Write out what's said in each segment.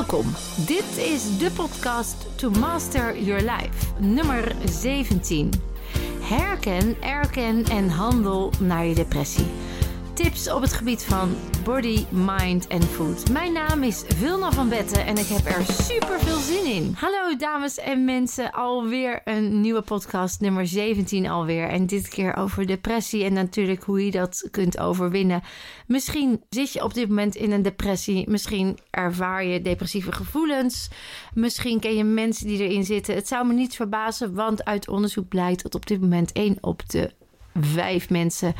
Welkom. Dit is de podcast To Master Your Life, nummer 17. Herken, erken en handel naar je depressie. Tips op het gebied van body, mind en food. Mijn naam is Vilna van Betten en ik heb er super veel zin in. Hallo dames en mensen, alweer een nieuwe podcast, nummer 17 alweer. En dit keer over depressie en natuurlijk hoe je dat kunt overwinnen. Misschien zit je op dit moment in een depressie, misschien ervaar je depressieve gevoelens, misschien ken je mensen die erin zitten. Het zou me niet verbazen, want uit onderzoek blijkt dat op dit moment 1 op de vijf mensen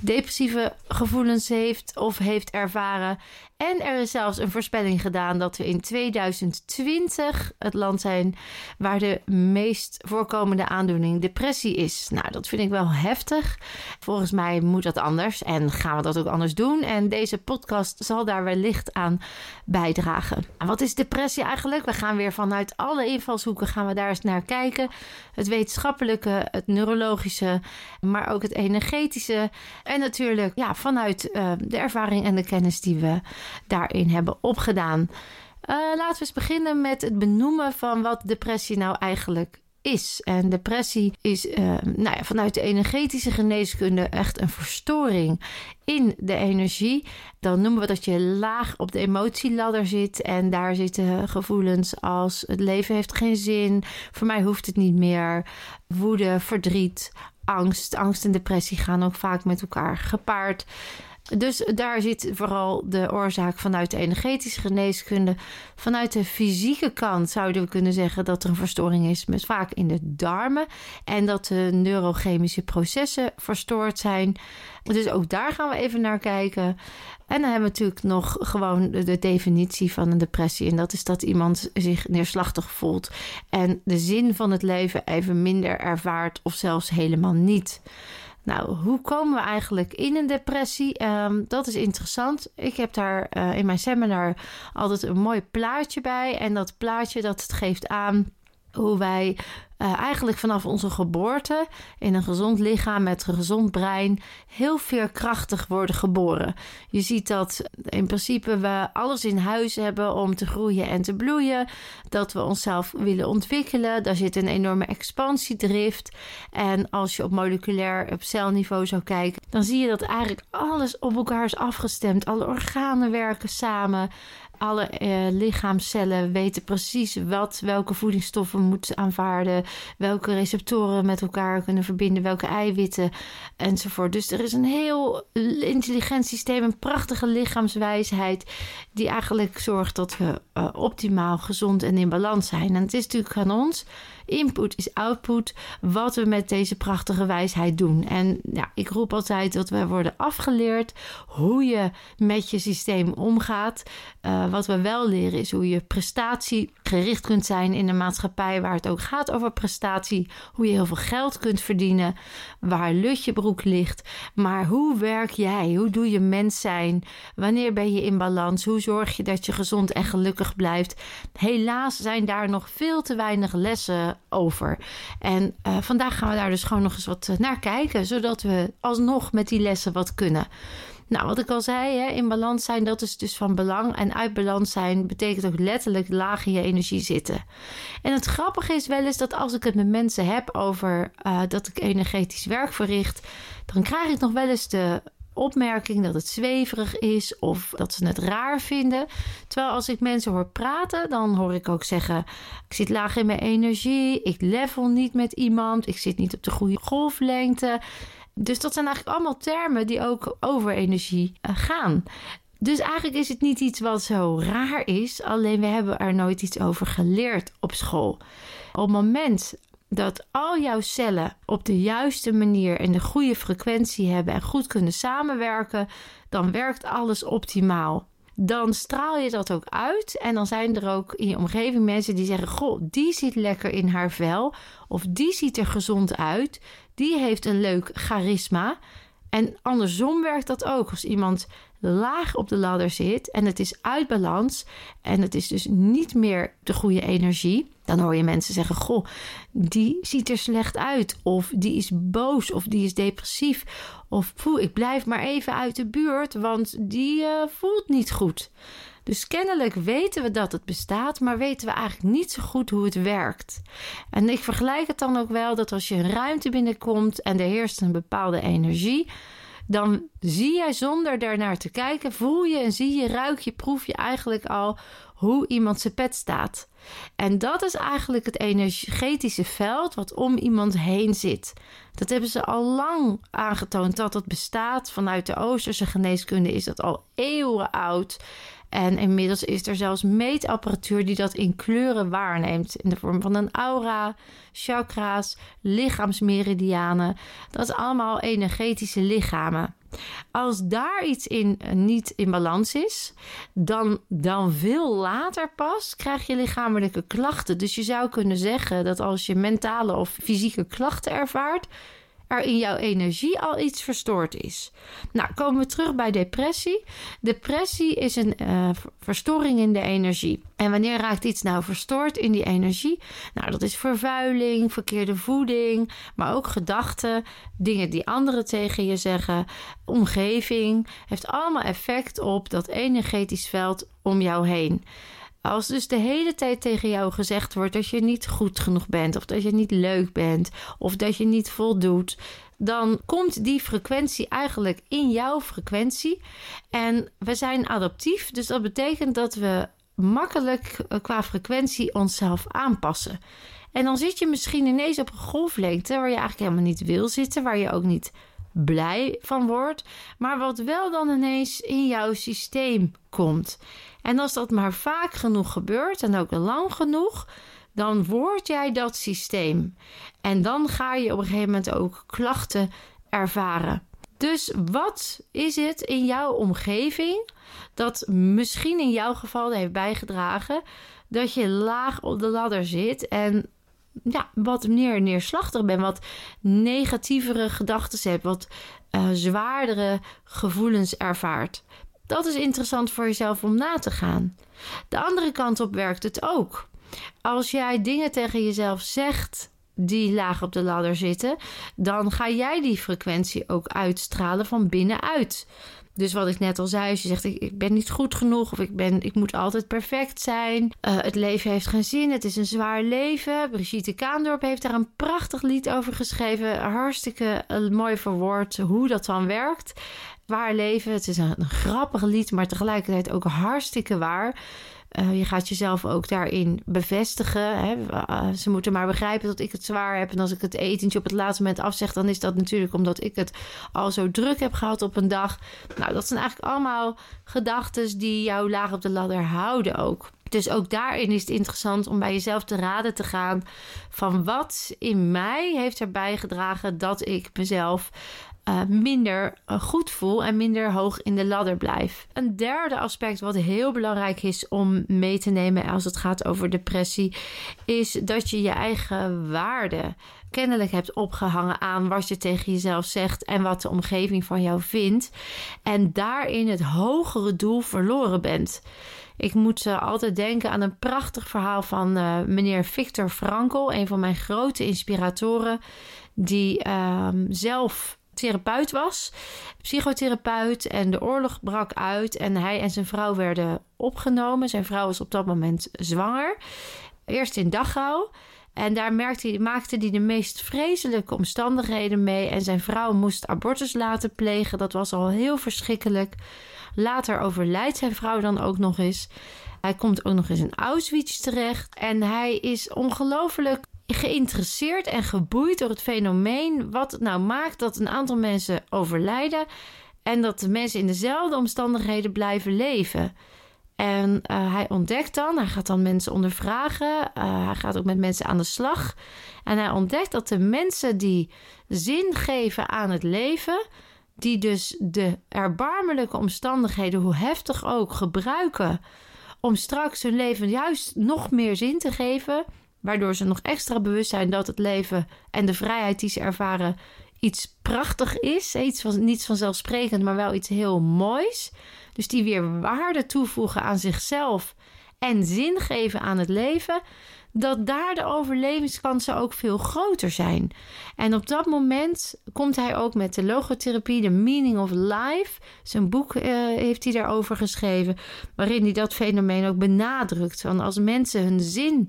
depressieve gevoelens heeft of heeft ervaren. En er is zelfs een voorspelling gedaan dat we in 2020 het land zijn waar de meest voorkomende aandoening depressie is. Nou, dat vind ik wel heftig. Volgens mij moet dat anders en gaan we dat ook anders doen. En deze podcast zal daar wellicht aan bijdragen. Wat is depressie eigenlijk? We gaan weer vanuit alle invalshoeken gaan we daar eens naar kijken. Het wetenschappelijke, het neurologische, maar ook het energetische. En natuurlijk ja, vanuit uh, de ervaring en de kennis die we daarin hebben opgedaan. Uh, laten we eens beginnen met het benoemen van wat depressie nou eigenlijk is. En depressie is uh, nou ja, vanuit de energetische geneeskunde echt een verstoring in de energie. Dan noemen we dat je laag op de emotieladder zit. En daar zitten gevoelens als het leven heeft geen zin. Voor mij hoeft het niet meer. Woede, verdriet, angst. Angst en depressie gaan ook vaak met elkaar gepaard. Dus daar zit vooral de oorzaak vanuit de energetische geneeskunde. Vanuit de fysieke kant zouden we kunnen zeggen dat er een verstoring is, met vaak in de darmen. En dat de neurochemische processen verstoord zijn. Dus ook daar gaan we even naar kijken. En dan hebben we natuurlijk nog gewoon de definitie van een depressie. En dat is dat iemand zich neerslachtig voelt en de zin van het leven even minder ervaart of zelfs helemaal niet. Nou, hoe komen we eigenlijk in een depressie? Um, dat is interessant. Ik heb daar uh, in mijn seminar altijd een mooi plaatje bij. En dat plaatje dat geeft aan hoe wij uh, eigenlijk vanaf onze geboorte in een gezond lichaam met een gezond brein heel veerkrachtig worden geboren. Je ziet dat in principe we alles in huis hebben om te groeien en te bloeien, dat we onszelf willen ontwikkelen. Daar zit een enorme expansiedrift. En als je op moleculair, op celniveau zou kijken, dan zie je dat eigenlijk alles op elkaar is afgestemd. Alle organen werken samen. Alle eh, lichaamcellen weten precies wat, welke voedingsstoffen moeten aanvaarden, welke receptoren met elkaar kunnen verbinden, welke eiwitten enzovoort. Dus er is een heel intelligent systeem, een prachtige lichaamswijsheid, die eigenlijk zorgt dat we uh, optimaal gezond en in balans zijn. En het is natuurlijk aan ons Input is output. Wat we met deze prachtige wijsheid doen. En ja, ik roep altijd dat we worden afgeleerd hoe je met je systeem omgaat. Uh, wat we wel leren is hoe je prestatiegericht kunt zijn in een maatschappij waar het ook gaat over prestatie. Hoe je heel veel geld kunt verdienen. Waar lut je broek ligt. Maar hoe werk jij? Hoe doe je mens zijn? Wanneer ben je in balans? Hoe zorg je dat je gezond en gelukkig blijft? Helaas zijn daar nog veel te weinig lessen over. En uh, vandaag gaan we daar dus gewoon nog eens wat eh, naar kijken, zodat we alsnog met die lessen wat kunnen. Nou, wat ik al zei, hè, in balans zijn, dat is dus van belang. En uit balans zijn betekent ook letterlijk laag in je energie zitten. En het grappige is wel eens dat als ik het met mensen heb over uh, dat ik energetisch werk verricht, dan krijg ik nog wel eens de opmerking dat het zweverig is of dat ze het raar vinden. Terwijl als ik mensen hoor praten, dan hoor ik ook zeggen: ik zit laag in mijn energie, ik level niet met iemand, ik zit niet op de goede golflengte. Dus dat zijn eigenlijk allemaal termen die ook over energie eh, gaan. Dus eigenlijk is het niet iets wat zo raar is, alleen we hebben er nooit iets over geleerd op school. Op het moment dat al jouw cellen op de juiste manier en de goede frequentie hebben en goed kunnen samenwerken, dan werkt alles optimaal. Dan straal je dat ook uit en dan zijn er ook in je omgeving mensen die zeggen: Goh, die zit lekker in haar vel, of die ziet er gezond uit, die heeft een leuk charisma. En andersom werkt dat ook. Als iemand laag op de ladder zit en het is uit balans en het is dus niet meer de goede energie, dan hoor je mensen zeggen: Goh, die ziet er slecht uit, of die is boos, of die is depressief, of poeh, ik blijf maar even uit de buurt, want die uh, voelt niet goed. Dus kennelijk weten we dat het bestaat, maar weten we eigenlijk niet zo goed hoe het werkt. En ik vergelijk het dan ook wel dat als je een ruimte binnenkomt en er heerst een bepaalde energie, dan zie jij zonder daarnaar te kijken, voel je en zie je, ruik je, proef je eigenlijk al hoe iemand zijn pet staat. En dat is eigenlijk het energetische veld wat om iemand heen zit. Dat hebben ze al lang aangetoond dat het bestaat. Vanuit de Oosterse geneeskunde is dat al eeuwen oud. En inmiddels is er zelfs meetapparatuur die dat in kleuren waarneemt. In de vorm van een aura, chakra's, lichaamsmeridianen. Dat is allemaal energetische lichamen. Als daar iets in eh, niet in balans is, dan, dan veel later pas krijg je lichamelijke klachten. Dus je zou kunnen zeggen dat als je mentale of fysieke klachten ervaart, er in jouw energie al iets verstoord is. Nou, komen we terug bij depressie. Depressie is een uh, verstoring in de energie. En wanneer raakt iets nou verstoord in die energie? Nou, dat is vervuiling, verkeerde voeding, maar ook gedachten, dingen die anderen tegen je zeggen, omgeving. Heeft allemaal effect op dat energetisch veld om jou heen. Als dus de hele tijd tegen jou gezegd wordt dat je niet goed genoeg bent, of dat je niet leuk bent, of dat je niet voldoet, dan komt die frequentie eigenlijk in jouw frequentie. En we zijn adaptief, dus dat betekent dat we makkelijk eh, qua frequentie onszelf aanpassen. En dan zit je misschien ineens op een golflengte waar je eigenlijk helemaal niet wil zitten, waar je ook niet blij van wordt, maar wat wel dan ineens in jouw systeem komt. En als dat maar vaak genoeg gebeurt en ook lang genoeg, dan word jij dat systeem. En dan ga je op een gegeven moment ook klachten ervaren. Dus wat is het in jouw omgeving dat misschien in jouw geval heeft bijgedragen dat je laag op de ladder zit en ja, wat meer neerslachtig bent, wat negatievere gedachten hebt, wat uh, zwaardere gevoelens ervaart? Dat is interessant voor jezelf om na te gaan. De andere kant op werkt het ook. Als jij dingen tegen jezelf zegt die laag op de ladder zitten, dan ga jij die frequentie ook uitstralen van binnenuit. Dus wat ik net al zei, als je zegt ik, ben niet goed genoeg of ik, ben, ik moet altijd perfect zijn. Uh, het leven heeft geen zin, het is een zwaar leven. Brigitte Kaandorp heeft daar een prachtig lied over geschreven. Hartstikke mooi verwoord hoe dat dan werkt waar leven. Het is een, grappig lied, maar tegelijkertijd ook hartstikke waar. Uh, je gaat jezelf ook daarin bevestigen. Hè. Uh, ze moeten maar begrijpen dat ik het zwaar heb. En als ik het etentje op het laatste moment afzeg, dan is dat natuurlijk omdat ik het al zo druk heb gehad op een dag. Nou, dat zijn eigenlijk allemaal gedachten die jou laag op de ladder houden ook. Dus ook daarin is het interessant om bij jezelf te raden te gaan van wat in mij heeft erbij gedragen dat ik mezelf uh, minder uh, goed voel en minder hoog in de ladder blijf. Een derde aspect wat heel belangrijk is om mee te nemen als het gaat over depressie, is dat je je eigen waarde kennelijk hebt opgehangen aan wat je tegen jezelf zegt en wat de omgeving van jou vindt. En daarin het hogere doel verloren bent. Ik moet uh, altijd denken aan een prachtig verhaal van meneer Victor Frankl, een van mijn grote inspiratoren, die uh, zelf therapeut was, psychotherapeut. En de oorlog brak uit en hij en zijn vrouw werden opgenomen. Zijn vrouw was op dat moment zwanger. Eerst in Dachau. En daar merkte hij, maakte hij de meest vreselijke omstandigheden mee. En zijn vrouw moest abortus laten plegen. Dat was al heel verschrikkelijk. Later overlijdt zijn vrouw dan ook nog eens. Hij komt ook nog eens in Auschwitz terecht. En hij is ongelooflijk geïnteresseerd en geboeid door het fenomeen wat het nou maakt dat een aantal mensen overlijden en dat de mensen in dezelfde omstandigheden blijven leven. En uh, hij ontdekt dan, hij gaat dan mensen ondervragen, uh, hij gaat ook met mensen aan de slag. En hij ontdekt dat de mensen die zin geven aan het leven, die dus de erbarmelijke omstandigheden, hoe heftig ook, gebruiken om straks hun leven juist nog meer zin te geven, Waardoor ze nog extra bewust zijn dat het leven en de vrijheid die ze ervaren iets prachtig is. Iets van, niets vanzelfsprekend, maar wel iets heel moois. Dus die weer waarde toevoegen aan zichzelf en zin geven aan het leven, dat daar de overlevingskansen ook veel groter zijn. En op dat moment komt hij ook met de logotherapie, The Meaning of Life. Zijn boek uh, heeft hij daarover geschreven, waarin hij dat fenomeen ook benadrukt. Van als mensen hun zin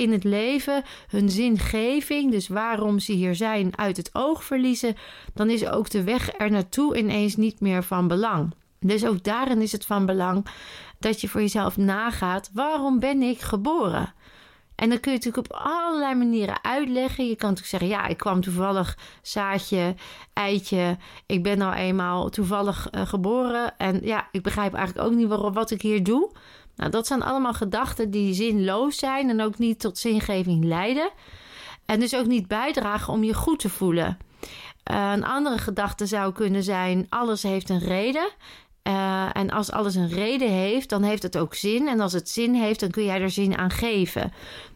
in het leven, hun zingeving, dus waarom ze hier zijn, uit het oog verliezen, dan is ook de weg er naartoe ineens niet meer van belang. Dus ook daarin is het van belang dat je voor jezelf nagaat: waarom ben ik geboren? En dan kun je natuurlijk op allerlei manieren uitleggen. Je kan natuurlijk zeggen: ja, ik kwam toevallig zaadje, eitje. Ik ben nou eenmaal toevallig uh, geboren. En ja, ik begrijp eigenlijk ook niet waarom wat ik hier doe. Nou, dat zijn allemaal gedachten die zinloos zijn en ook niet tot zingeving leiden. En dus ook niet bijdragen om je goed te voelen. Uh, een andere gedachte zou kunnen zijn: alles heeft een reden. Uh, en als alles een reden heeft, dan heeft het ook zin. En als het zin heeft, dan kun jij er zin aan geven.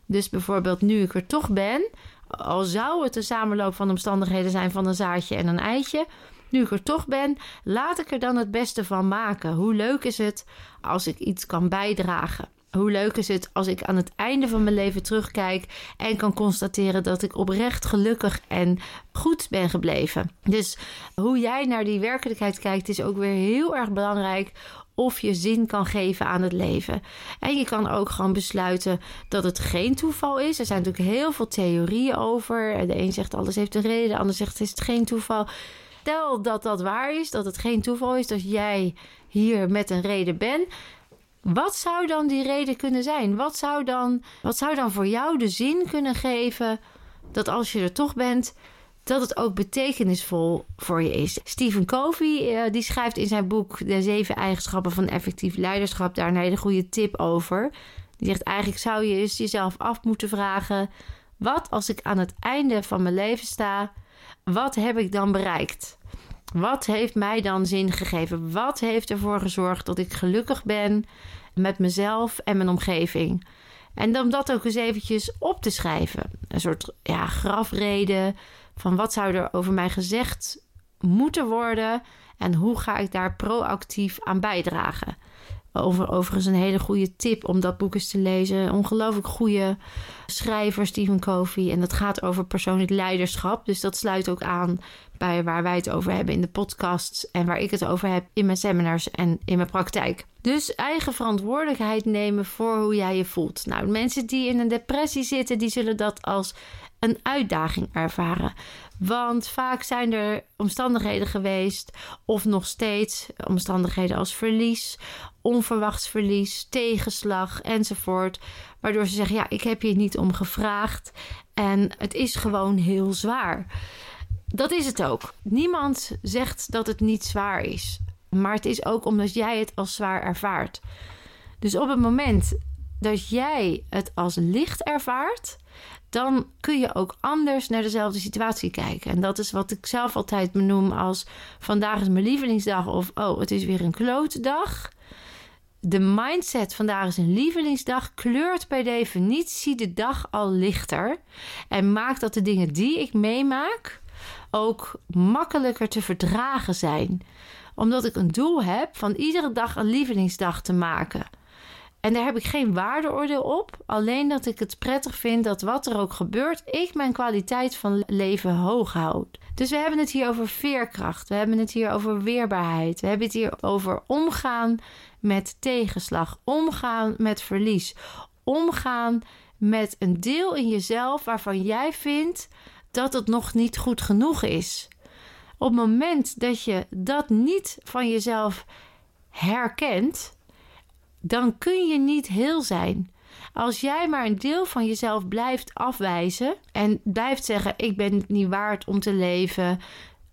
Dus bijvoorbeeld, nu ik er toch ben, al zou het een samenloop van omstandigheden zijn van een zaadje en een eitje, nu ik er toch ben, laat ik er dan het beste van maken. Hoe leuk is het als ik iets kan bijdragen? Hoe leuk is het als ik aan het einde van mijn leven terugkijk en kan constateren dat ik oprecht gelukkig en goed ben gebleven? Dus hoe jij naar die werkelijkheid kijkt is ook weer heel erg belangrijk of je zin kan geven aan het leven. En je kan ook gewoon besluiten dat het geen toeval is. Er zijn natuurlijk heel veel theorieën over. De een zegt alles heeft een reden, de ander zegt het is geen toeval. Stel dat dat waar is, dat het geen toeval is dat jij hier met een reden bent. Wat zou dan die reden kunnen zijn? Wat zou dan, wat zou dan voor jou de zin kunnen geven dat als je er toch bent, dat het ook betekenisvol voor je is. Stephen Covey uh, die schrijft in zijn boek De zeven eigenschappen van effectief leiderschap daar een goede tip over. Die zegt eigenlijk zou je jezelf af moeten vragen: wat als ik aan het einde van mijn leven sta, wat heb ik dan bereikt? Wat heeft mij dan zin gegeven? Wat heeft ervoor gezorgd dat ik gelukkig ben met mezelf en mijn omgeving? En om dat ook eens eventjes op te schrijven. Een soort ja, grafreden van wat zou er over mij gezegd moeten worden en hoe ga ik daar proactief aan bijdragen. Over, overigens een hele goede tip om dat boek eens te lezen. Ongelooflijk goede schrijver, Stephen Covey. En dat gaat over persoonlijk leiderschap. Dus dat sluit ook aan bij waar wij het over hebben in de podcasts. En waar ik het over heb in mijn seminars en in mijn praktijk. Dus eigen verantwoordelijkheid nemen voor hoe jij je voelt. Nou, mensen die in een depressie zitten, die zullen dat als een uitdaging ervaren. Want vaak zijn er omstandigheden geweest, of nog steeds omstandigheden als verlies, onverwachts verlies, tegenslag enzovoort. Waardoor ze zeggen: Ja, ik heb je niet om gevraagd. En het is gewoon heel zwaar. Dat is het ook. Niemand zegt dat het niet zwaar is. Maar het is ook omdat jij het als zwaar ervaart. Dus op het moment dat jij het als licht ervaart, dan kun je ook anders naar dezelfde situatie kijken. En dat is wat ik zelf altijd benoem als vandaag is mijn lievelingsdag of oh, het is weer een klote dag. De mindset vandaag is een lievelingsdag kleurt per definitie de dag al lichter en maakt dat de dingen die ik meemaak ook makkelijker te verdragen zijn. Omdat ik een doel heb van iedere dag een lievelingsdag te maken. En daar heb ik geen waardeoordeel op. Alleen dat ik het prettig vind dat wat er ook gebeurt, ik mijn kwaliteit van leven hoog houd. Dus we hebben het hier over veerkracht. We hebben het hier over weerbaarheid. We hebben het hier over omgaan met tegenslag. Omgaan met verlies. Omgaan met een deel in jezelf waarvan jij vindt dat het nog niet goed genoeg is. Op het moment dat je dat niet van jezelf herkent, dan kun je niet heel zijn. Als jij maar een deel van jezelf blijft afwijzen en blijft zeggen: Ik ben het niet waard om te leven,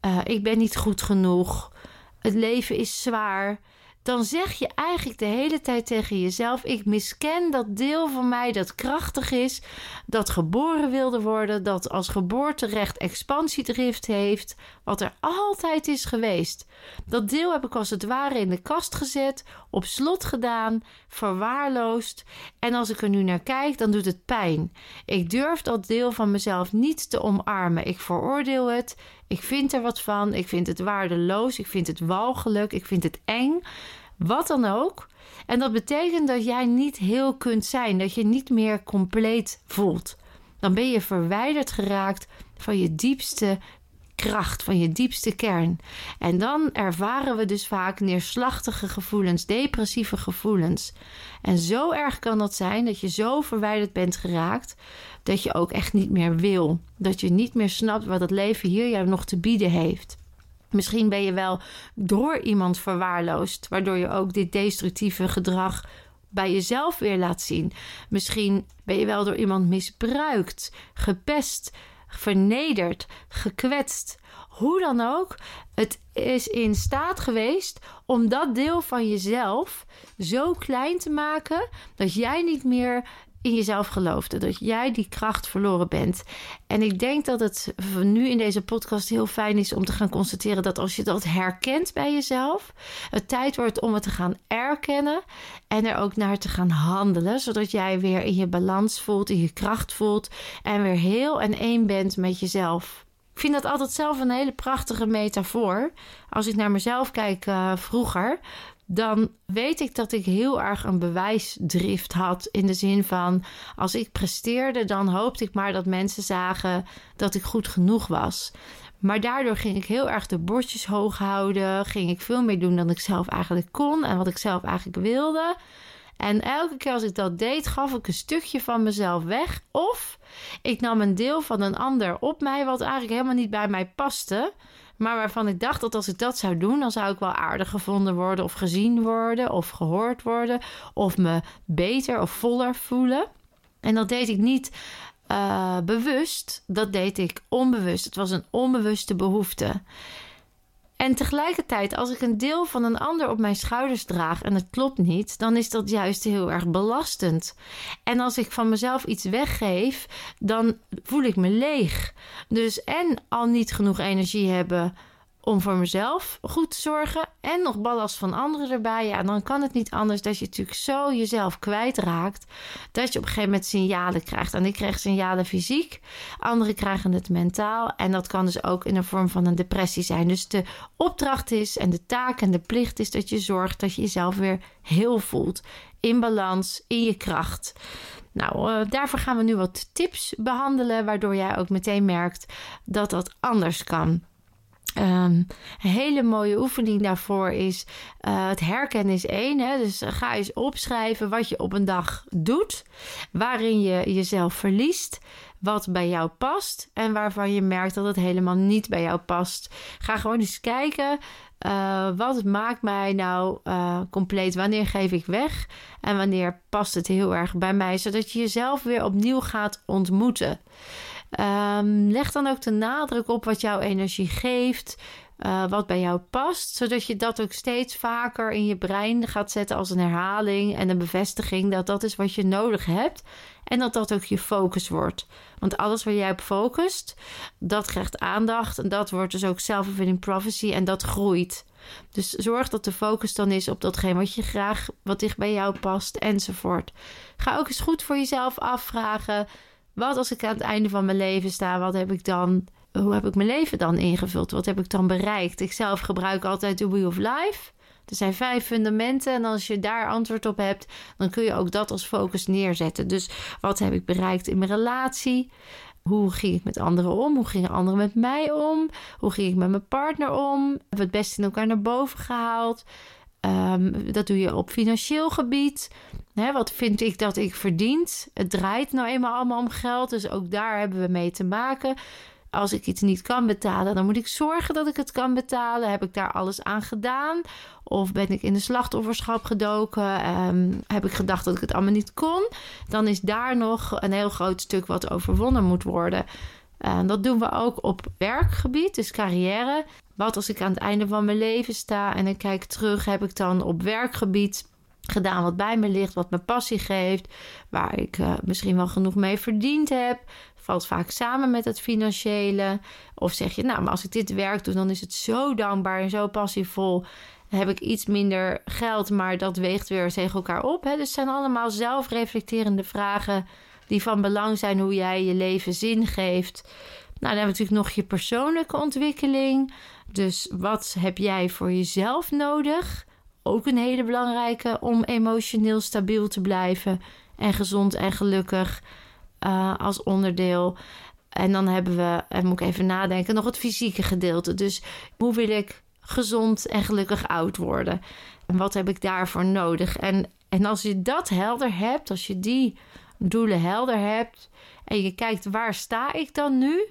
uh, ik ben niet goed genoeg, het leven is zwaar, dan zeg je eigenlijk de hele tijd tegen jezelf: Ik misken dat deel van mij dat krachtig is, dat geboren wilde worden, dat als geboorterecht expansiedrift heeft, wat er altijd is geweest. Dat deel heb ik als het ware in de kast gezet, op slot gedaan, verwaarloosd. En als ik er nu naar kijk, dan doet het pijn. Ik durf dat deel van mezelf niet te omarmen. Ik veroordeel het. Ik vind er wat van. Ik vind het waardeloos. Ik vind het walgelijk. Ik vind het eng. wat dan ook. En dat betekent dat jij niet heel kunt zijn, dat je niet meer compleet voelt. Dan ben je verwijderd geraakt van je diepste kracht, van je diepste kern. En dan ervaren we dus vaak neerslachtige gevoelens, depressieve gevoelens. En zo erg kan dat zijn dat je zo verwijderd bent geraakt dat je ook echt niet meer wil. Dat je niet meer snapt wat het leven hier jou nog te bieden heeft. Misschien ben je wel door iemand verwaarloosd, waardoor je ook dit destructieve gedrag bij jezelf weer laat zien. Misschien ben je wel door iemand misbruikt, gepest, vernederd, gekwetst. Hoe dan ook, het is in staat geweest om dat deel van jezelf zo klein te maken dat jij niet meer in jezelf geloofde. Dat jij die kracht verloren bent. En ik denk dat het nu in deze podcast heel fijn is om te gaan constateren dat als je dat herkent bij jezelf, het tijd wordt om het te gaan erkennen en er ook naar te gaan handelen. Zodat jij weer in je balans voelt, in je kracht voelt en weer heel en één bent met jezelf. Ik vind dat altijd zelf een hele prachtige metafoor. Als ik naar mezelf kijk uh, vroeger, dan weet ik dat ik heel erg een bewijsdrift had. In de zin van als ik presteerde, dan hoopte ik maar dat mensen zagen dat ik goed genoeg was. Maar daardoor ging ik heel erg de bordjes hoog houden. Ging ik veel meer doen dan ik zelf eigenlijk kon en wat ik zelf eigenlijk wilde. En elke keer als ik dat deed, gaf ik een stukje van mezelf weg. Of ik nam een deel van een ander op mij, wat eigenlijk helemaal niet bij mij paste. Maar waarvan ik dacht dat als ik dat zou doen, dan zou ik wel aardig gevonden worden, of gezien worden, of gehoord worden, of me beter of voller voelen. En dat deed ik niet uh, bewust, dat deed ik onbewust. Het was een onbewuste behoefte. En tegelijkertijd, als ik een deel van een ander op mijn schouders draag en het klopt niet, dan is dat juist heel erg belastend. En als ik van mezelf iets weggeef, dan voel ik me leeg. Dus en al niet genoeg energie hebben om voor mezelf goed te zorgen en nog ballast van anderen erbij, ja, dan kan het niet anders dat je natuurlijk zo jezelf kwijtraakt dat je op een gegeven moment signalen krijgt. En ik kreeg signalen fysiek, anderen krijgen het mentaal en dat kan dus ook in de vorm van een depressie zijn. Dus de opdracht is en de taak en de plicht is dat je zorgt dat je jezelf weer heel voelt, in balans, in je kracht. Nou, uh, daarvoor gaan we nu wat tips behandelen, waardoor jij ook meteen merkt dat dat anders kan. Um, een hele mooie oefening daarvoor is uh, het herkennen is één. Hè? Dus ga eens opschrijven wat je op een dag doet, waarin je jezelf verliest, wat bij jou past en waarvan je merkt dat het helemaal niet bij jou past. Ga gewoon eens kijken. Uh, wat maakt mij nou compleet? Wanneer geef ik weg? En wanneer past het heel erg bij mij? Zodat je jezelf weer opnieuw gaat ontmoeten. Um, leg dan ook de nadruk op wat jouw energie geeft, uh, wat bij jou past, zodat je dat ook steeds vaker in je brein gaat zetten als een herhaling en een bevestiging dat dat is wat je nodig hebt en dat dat ook je focus wordt. Want alles waar jij op focust, dat krijgt aandacht en dat wordt dus ook self-fulfilling prophecy en dat groeit. Dus zorg dat de focus dan is op datgene wat je graag, wat dicht bij jou past enzovoort. Ga ook eens goed voor jezelf afvragen wat als ik aan het einde van mijn leven sta? Wat heb ik dan? Hoe heb ik mijn leven dan ingevuld? Wat heb ik dan bereikt? Ik zelf gebruik altijd de Wheel of Life. Er zijn vijf fundamenten en als je daar antwoord op hebt, dan kun je ook dat als focus neerzetten. Dus wat heb ik bereikt in mijn relatie? Hoe ging ik met anderen om? Hoe gingen anderen met mij om? Hoe ging ik met mijn partner om? Hebben we het best in elkaar naar boven gehaald? Um, dat doe je op financieel gebied. Wat vind ik dat ik verdient? Het draait nou eenmaal allemaal om geld, dus ook daar hebben we mee te maken. Als ik iets niet kan betalen, dan moet ik zorgen dat ik het kan betalen. Heb ik daar alles aan gedaan? Of ben ik in de slachtofferschap gedoken? Um, heb ik gedacht dat ik het allemaal niet kon? Dan is daar nog een heel groot stuk wat overwonnen moet worden. Dat doen we ook op werkgebied, dus carrière. Wat als ik aan het einde van mijn leven sta en ik kijk terug, heb ik dan op werkgebied gedaan wat bij me ligt, wat me passie geeft, waar ik uh, misschien wel genoeg mee verdiend heb. Valt vaak samen met het financiële. Of zeg je, nou, maar als ik dit werk doe, dan is het zo dankbaar en zo passievol. Dan heb ik iets minder geld, maar dat weegt weer tegen elkaar op. Hè? Dus het zijn allemaal zelfreflecterende vragen die van belang zijn hoe jij je leven zin geeft. Nou, dan hebben we natuurlijk nog je persoonlijke ontwikkeling. Dus wat heb jij voor jezelf nodig? ook een hele belangrijke om emotioneel stabiel te blijven en gezond en gelukkig uh, als onderdeel. En dan hebben we, en moet ik even nadenken, nog het fysieke gedeelte. Dus hoe wil ik gezond en gelukkig oud worden? En wat heb ik daarvoor nodig? En, en als je dat helder hebt, als je die doelen helder hebt en je kijkt waar sta ik dan nu?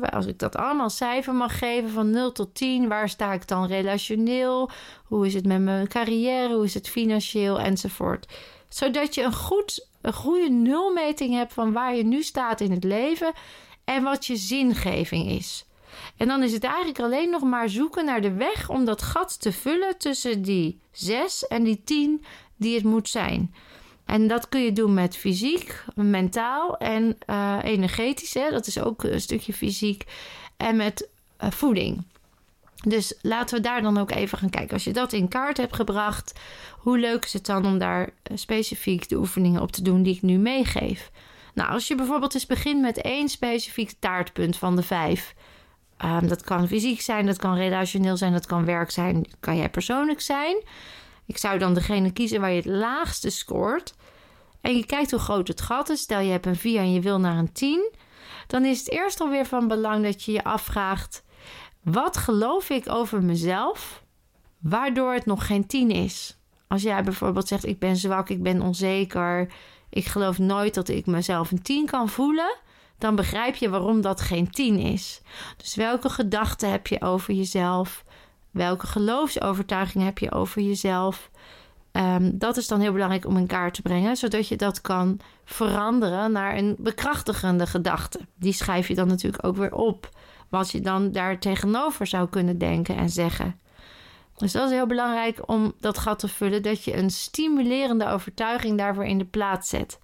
als ik dat allemaal cijfer mag geven van 0 tot 10, waar sta ik dan relationeel? Hoe is het met mijn carrière? Hoe is het financieel? Enzovoort. Zodat je een, goed, een goede nulmeting hebt van waar je nu staat in het leven en wat je zingeving is. En dan is het eigenlijk alleen nog maar zoeken naar de weg om dat gat te vullen tussen die 6 en die 10 die het moet zijn. En dat kun je doen met fysiek, mentaal en uh, energetisch. Hè? Dat is ook een stukje fysiek. En met uh, voeding. Dus laten we daar dan ook even gaan kijken. Als je dat in kaart hebt gebracht, hoe leuk is het dan om daar eh, specifiek de oefeningen op te doen die ik nu meegeef? Nou, als je bijvoorbeeld eens begint met één specifiek taartpunt van de vijf. Um, dat kan fysiek zijn, dat kan relationeel zijn, dat kan werk zijn, kan jij persoonlijk zijn. Ik zou dan degene kiezen waar je het laagste scoort. En je kijkt hoe groot het gat is. Stel je hebt een 4 en je wil naar een 10. Dan is het eerst alweer van belang dat je je afvraagt: wat geloof ik over mezelf, waardoor het nog geen 10 is? Als jij bijvoorbeeld zegt: ik ben zwak, ik ben onzeker, ik geloof nooit dat ik mezelf een 10 kan voelen, dan begrijp je waarom dat geen 10 is. Dus welke gedachten heb je over jezelf? Welke geloofsovertuiging heb je over jezelf? Um, dat is dan heel belangrijk om in kaart te brengen, zodat je dat kan veranderen naar een bekrachtigende gedachte. Die schrijf je dan natuurlijk ook weer op, wat je dan daar tegenover zou kunnen denken en zeggen. Dus dat is heel belangrijk om dat gat te vullen, dat je een stimulerende overtuiging daarvoor in de plaats zet.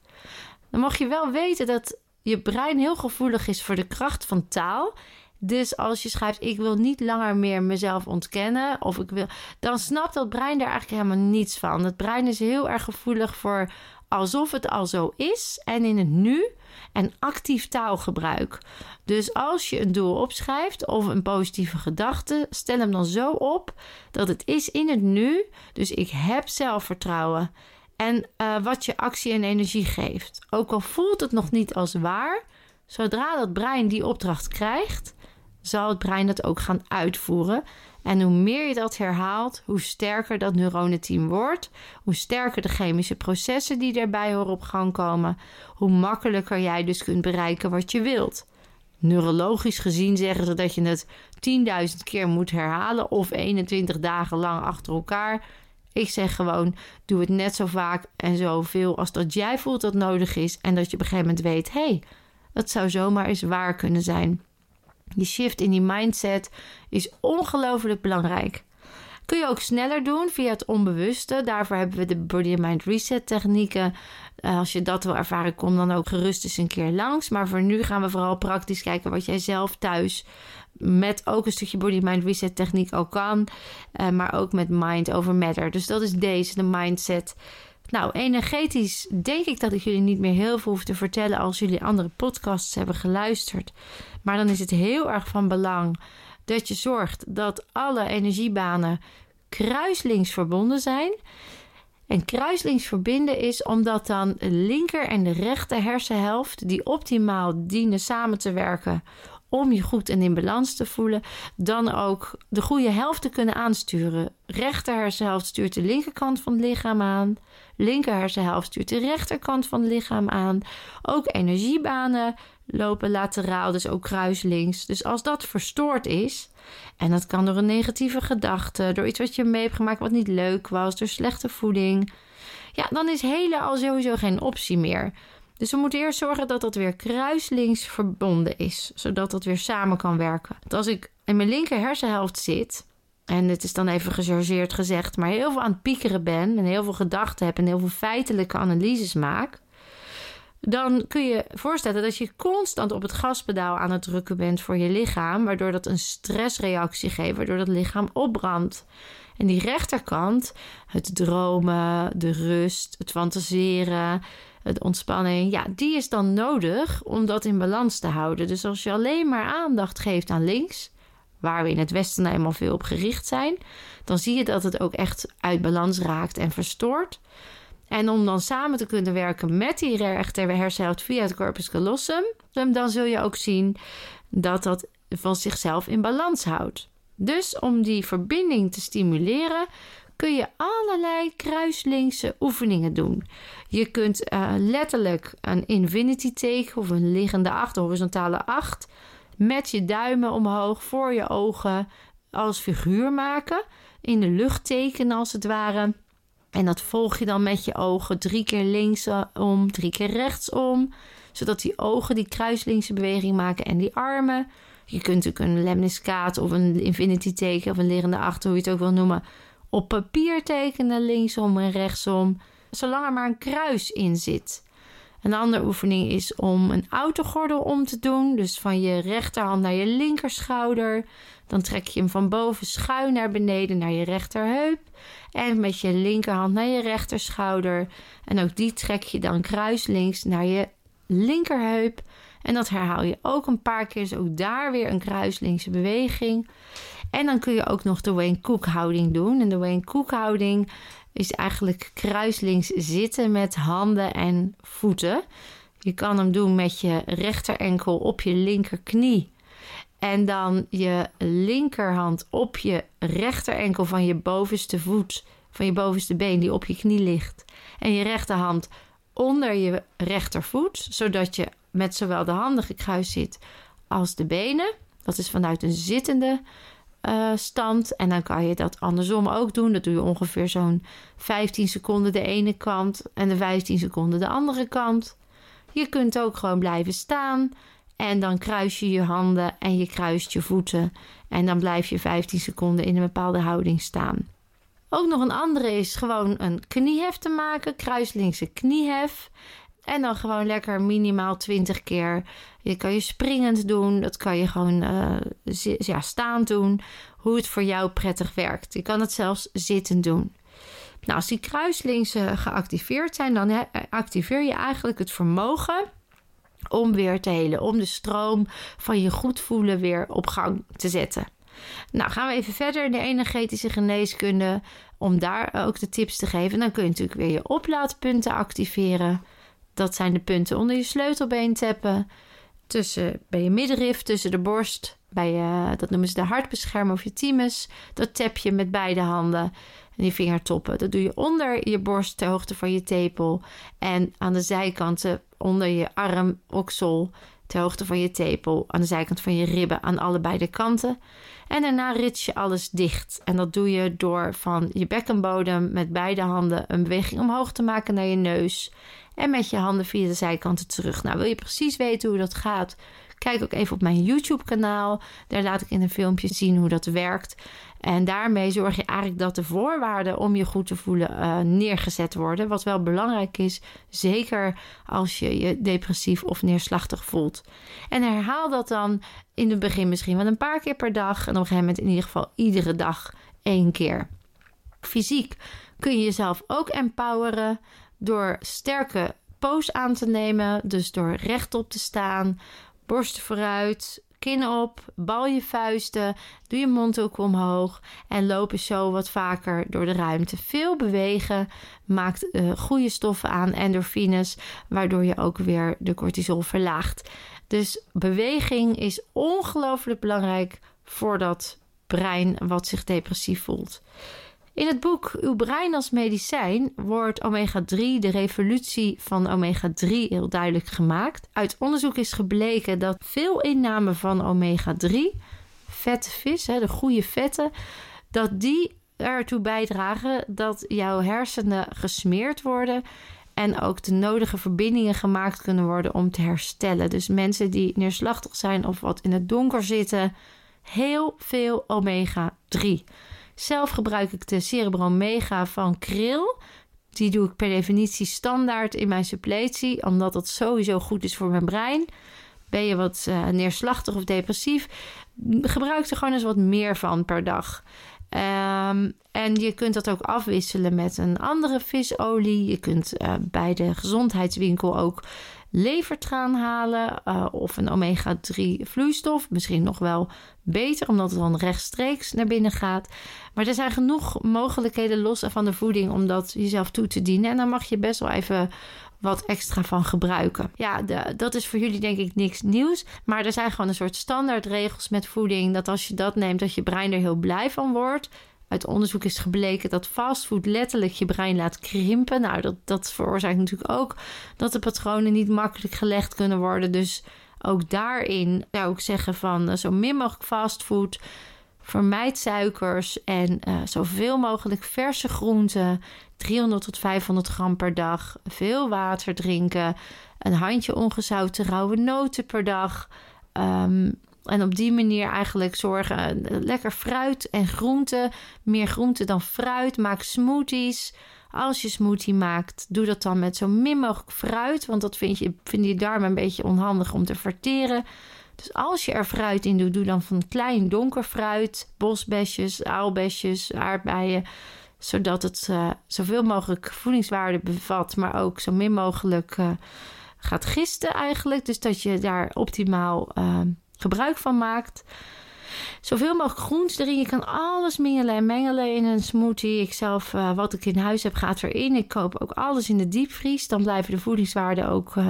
Dan mag je wel weten dat je brein heel gevoelig is voor de kracht van taal dus als je schrijft, ik wil niet langer meer mezelf ontkennen, of ik wil, dan snapt dat brein daar eigenlijk helemaal niets van. Het brein is heel erg gevoelig voor alsof het al zo is en in het nu en actief taalgebruik. Dus als je een doel opschrijft of een positieve gedachte, stel hem dan zo op dat het is in het nu. Dus ik heb zelfvertrouwen. En uh, wat je actie en energie geeft. Ook al voelt het nog niet als waar, zodra dat brein die opdracht krijgt, zal het brein dat ook gaan uitvoeren. En hoe meer je dat herhaalt, hoe sterker dat neuronenteam wordt, hoe sterker de chemische processen die daarbij horen op gang komen, hoe makkelijker jij dus kunt bereiken wat je wilt. Neurologisch gezien zeggen ze dat je het 10.000 keer moet herhalen of 21 dagen lang achter elkaar. Ik zeg gewoon: doe het net zo vaak en zoveel als dat jij voelt dat nodig is. En dat je op een gegeven moment weet: hé, hey, dat zou zomaar eens waar kunnen zijn. Die shift in die mindset is ongelooflijk belangrijk. Kun je ook sneller doen via het onbewuste. Daarvoor hebben we de Body and Mind Reset technieken. Eh, als je dat wil ervaren, kom dan ook gerust eens een keer langs. Maar voor nu gaan we vooral praktisch kijken wat jij zelf thuis met ook een stukje Body Mind Reset techniek al kan. Uh, maar ook met Mind over Matter. Dus dat is deze, de mindset. Nou, energetisch denk ik dat ik jullie niet meer heel veel hoef te vertellen als jullie andere podcasts hebben geluisterd. Maar dan is het heel erg van belang dat je zorgt dat alle energiebanen kruislinks verbonden zijn. En kruislinks verbinden is omdat dan de linker en de rechter hersenhelft, die optimaal dienen samen te werken om je goed en in balans te voelen, dan ook de goede helft te kunnen aansturen. Rechter hersenhelft stuurt de linkerkant van het lichaam aan. Linker hersenhelft stuurt de rechterkant van het lichaam aan. Ook energiebanen lopen lateraal, dus ook kruislinks. Dus als dat verstoord is, en dat kan door een negatieve gedachte, door iets wat je mee hebt gemaakt wat niet leuk was, door slechte voeding, ja, dan is hele al sowieso geen optie meer. Dus we moeten eerst zorgen dat dat weer kruislinks verbonden is, zodat dat weer samen kan werken. Want als ik in mijn linker hersenhelft zit, en het is dan even gechargeerd gezegd, maar heel veel aan het piekeren ben en heel veel gedachten heb en heel veel feitelijke analyses maak, dan kun je voorstellen dat je constant op het gaspedaal aan het drukken bent voor je lichaam, waardoor dat een stressreactie geeft, waardoor dat lichaam opbrandt. En die rechterkant, het dromen, de rust, het fantaseren, de ontspanning, ja, die is dan nodig om dat in balans te houden. Dus als je alleen maar aandacht geeft aan links, waar we in het Westen nou veel op gericht zijn, dan zie je dat het ook echt uit balans raakt en verstoort. En om dan samen te kunnen werken met die rechter hersenhelft via het corpus callosum, dan zul je ook zien dat dat van zichzelf in balans houdt. Dus om die verbinding te stimuleren, kun je allerlei kruislinkse oefeningen doen. Je kunt uh, letterlijk een infinity teken of een liggende acht, horizontale acht, met je duimen omhoog voor je ogen als figuur maken. In de lucht tekenen als het ware. En dat volg je dan met je ogen drie keer linksom, drie keer rechtsom. Zodat die ogen die kruislinkse beweging maken en die armen. Je kunt natuurlijk een lemniscaat of een infinity teken of een liggende achter, hoe je het ook wil noemen, op papier tekenen linksom en rechtsom. Zolang er maar een kruis in zit. Een andere oefening is om een autogordel om te doen. Dus van je rechterhand naar je linkerschouder. Dan trek je hem van boven schuin naar beneden naar je rechterheup. En met je linkerhand naar je rechterschouder. En ook die trek je dan kruislinks naar je linkerheup. En dat herhaal je ook een paar keer. Dus ook daar weer een kruislinkse beweging. En dan kun je ook nog de Wayne Cook houding doen. En de Wayne Cook houding is eigenlijk kruislinks zitten met handen en voeten. Je kan hem doen met je rechterenkel op je linkerknie. En dan je linkerhand op je rechterenkel van je bovenste voet, van je bovenste been die op je knie ligt. En je rechterhand onder je rechtervoet, zodat je met zowel de handen gekruist zit als de benen. Dat is vanuit een zittende uh. En dan kan je dat andersom ook doen. Dat doe je ongeveer zo'n 15 seconden de ene kant en de 15 seconden de andere kant. Je kunt ook gewoon blijven staan. En dan kruis je je handen en je kruist je voeten. En dan blijf je 15 seconden in een bepaalde houding staan. Ook nog een andere is gewoon een kniehef te maken. Kruislinkse kniehef. En dan gewoon lekker minimaal 20 keer. Je kan je springend doen. Dat kan je gewoon uh, ja, staand doen. Hoe het voor jou prettig werkt. Je kan het zelfs zittend doen. Nou, als die kruislinksen geactiveerd zijn, dan activeer je eigenlijk het vermogen om weer te helen. Om de stroom van je goed voelen weer op gang te zetten. Nou, gaan we even verder in de energetische geneeskunde. Om daar ook de tips te geven. Dan kun je natuurlijk weer je oplaadpunten activeren. Dat zijn de punten onder je sleutelbeen tappen. Tussen, bij je middenrif, tussen de borst. Bij je, dat noemen ze de hartbeschermer of je thymus. Dat tap je met beide handen. En die vingertoppen. Dat doe je onder je borst ter hoogte van je tepel. En aan de zijkanten onder je arm, oksel. Ter hoogte van je tepel. Aan de zijkant van je ribben. Aan allebei de kanten. En daarna rits je alles dicht. En dat doe je door van je bekkenbodem met beide handen een beweging omhoog te maken naar je neus. En met je handen via de zijkanten terug. Nou, wil je precies weten hoe dat gaat? Kijk ook even op mijn YouTube-kanaal. Daar laat ik in een filmpje zien hoe dat werkt. En daarmee zorg je eigenlijk dat de voorwaarden om je goed te voelen uh, neergezet worden. Wat wel belangrijk is, zeker als je je depressief of neerslachtig voelt. En herhaal dat dan in het begin misschien wel een paar keer per dag. En op een gegeven moment in ieder geval iedere dag één keer. Fysiek kun je jezelf ook empoweren door sterke pose aan te nemen. Dus door rechtop te staan, borsten vooruit, kin op, bal je vuisten, doe je mond ook omhoog en lopen zo wat vaker door de ruimte. Veel bewegen maakt uh, goede stoffen aan, endorfines, waardoor je ook weer de cortisol verlaagt. Dus beweging is ongelooflijk belangrijk voor dat brein wat zich depressief voelt. In het boek Uw brein als medicijn wordt omega-3, de revolutie van omega-3, heel duidelijk gemaakt. Uit onderzoek is gebleken dat veel inname van omega-3, vette vis, de goede vetten, dat die ertoe bijdragen dat jouw hersenen gesmeerd worden en ook de nodige verbindingen gemaakt kunnen worden om te herstellen. Dus mensen die neerslachtig zijn of wat in het donker zitten, heel veel omega-3. Zelf gebruik ik de Cerebro Mega van Krill. Die doe ik per definitie standaard in mijn suppletie, omdat dat sowieso goed is voor mijn brein. Ben je wat uh, neerslachtig of depressief, gebruik er gewoon eens wat meer van per dag. Um, en je kunt dat ook afwisselen met een andere visolie. Je kunt uh, bij de gezondheidswinkel ook levertraan halen uh, of een omega-3 vloeistof. Misschien nog wel beter, omdat het dan rechtstreeks naar binnen gaat. Maar er zijn genoeg mogelijkheden los van de voeding om dat jezelf toe te dienen. En dan mag je best wel even wat extra van gebruiken. Ja, de, dat is voor jullie denk ik niks nieuws. Maar er zijn gewoon een soort standaardregels met voeding. Dat als je dat neemt, dat je brein er heel blij van wordt. Uit onderzoek is gebleken dat fastfood letterlijk je brein laat krimpen. Nou, dat, dat veroorzaakt natuurlijk ook dat de patronen niet makkelijk gelegd kunnen worden. Dus ook daarin zou ik zeggen van uh, zo min mogelijk fastfood. Vermijd suikers en uh, zoveel mogelijk verse groenten. 300 tot 500 gram per dag. Veel water drinken. Een handje ongezouten rauwe noten per dag. Um, en op die manier eigenlijk zorgen. Eh, lekker fruit en groenten. Meer groenten dan fruit. Maak smoothies. Als je smoothie maakt, doe dat dan met zo min mogelijk fruit. Want dat vind je, vind je darmen een beetje onhandig om te verteren. Dus als je er fruit in doet, doe dan van klein donker fruit. Bosbesjes, aalbesjes, aardbeien. Zodat het uh, zoveel mogelijk voedingswaarde bevat. Maar ook zo min mogelijk uh, gaat gisten eigenlijk. Dus dat je daar optimaal... gebruik van maakt. Zoveel mogelijk groens erin. Je kan alles mengelen en mengelen in een smoothie. Ik zelf, uh, wat ik in huis heb, gaat erin. Ik koop ook alles in de diepvries. Dan blijven de voedingswaarden ook uh,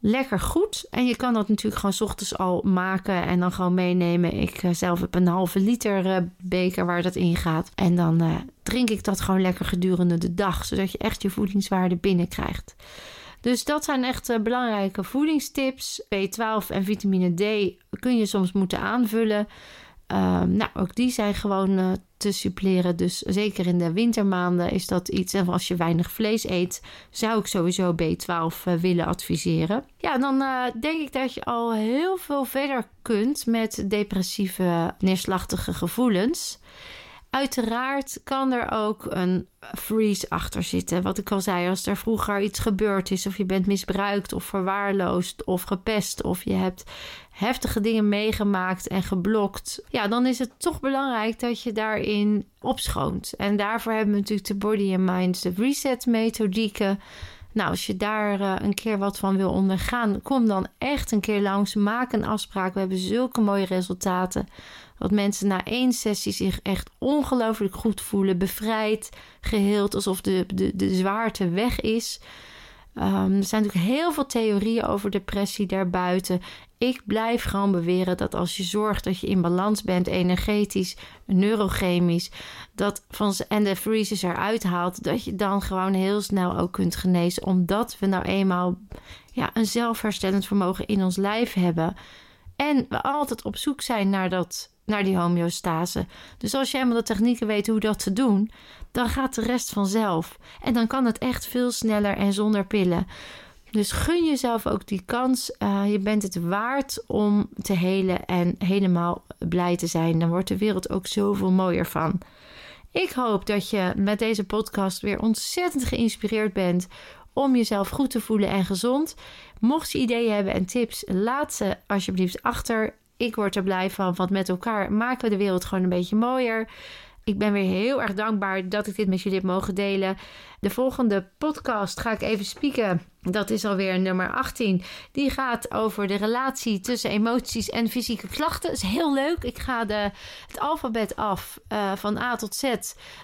lekker goed. En je kan dat natuurlijk gewoon s ochtends al maken en dan gewoon meenemen. Ik uh, zelf heb een halve liter beker waar dat in gaat. En dan drink ik dat gewoon lekker gedurende de dag. Zodat je echt je voedingswaarde binnenkrijgt. Dus dat zijn echt uh, belangrijke voedingstips. B12 en vitamine D kun je soms moeten aanvullen. Uh, nou, ook die zijn gewoon uh, te suppleren. Dus zeker in de wintermaanden is dat iets. En als je weinig vlees eet, zou ik sowieso B12 uh, willen adviseren. Ja, dan denk ik dat je al heel veel verder kunt met depressieve, neerslachtige gevoelens. Uiteraard kan er ook een freeze achter zitten. Wat ik al zei, als er vroeger iets gebeurd is, of je bent misbruikt of verwaarloosd of gepest, of je hebt heftige dingen meegemaakt en geblokt, ja, dan is het toch belangrijk dat je daarin opschoont. En daarvoor hebben we natuurlijk de Body and Mind Reset methodieken. Nou, als je daar uh, een keer wat van wil ondergaan, kom dan echt een keer langs. Maak een afspraak. We hebben zulke mooie resultaten. Dat mensen na één sessie zich echt ongelooflijk goed voelen, bevrijd, geheeld, alsof de, de, de zwaarte weg is. Um, er zijn natuurlijk heel veel theorieën over depressie daarbuiten. Ik blijf gewoon beweren dat als je zorgt dat je in balans bent, energetisch, neurochemisch, dat van en de freezes eruit haalt, dat je dan gewoon heel snel ook kunt genezen. Omdat we nou eenmaal ja, een zelfherstellend vermogen in ons lijf hebben. En we altijd op zoek zijn naar dat naar die homeostase. Dus als je helemaal de technieken weet hoe dat te doen, dan gaat de rest vanzelf. En dan kan het echt veel sneller en zonder pillen. Dus gun jezelf ook die kans. Uh, je bent het waard om te helen en helemaal blij te zijn. Dan wordt de wereld ook zoveel mooier van. Ik hoop dat je met deze podcast weer ontzettend geïnspireerd bent om jezelf goed te voelen en gezond. Mocht je ideeën hebben en tips, laat ze alsjeblieft achter. Ik word er blij van, want met elkaar maken we de wereld gewoon een beetje mooier. Ik ben weer heel erg dankbaar dat ik dit met jullie heb mogen delen. De volgende podcast ga ik even spieken. Dat is alweer nummer 18. Die gaat over de relatie tussen emoties en fysieke klachten. Is heel leuk. Ik ga de, het alfabet af uh, van A tot Z.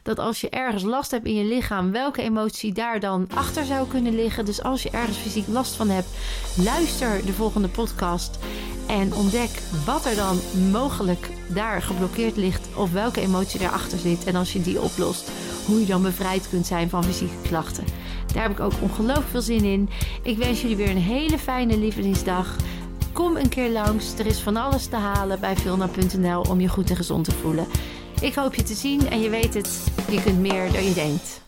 Dat als je ergens last hebt in je lichaam, welke emotie daar dan achter zou kunnen liggen. Dus als je ergens fysiek last van hebt, luister de volgende podcast. En ontdek wat er dan mogelijk daar geblokkeerd ligt. Of welke emotie daarachter zit. En als je die oplost, hoe je dan bevrijd kunt zijn van fysieke klachten. Daar heb ik ook ongelooflijk veel zin in. Ik wens jullie weer een hele fijne lievelingsdag. Kom een keer langs. Er is van alles te halen bij Vilna.nl om je goed en gezond te voelen. Ik hoop je te zien en je weet het, je kunt meer dan je denkt.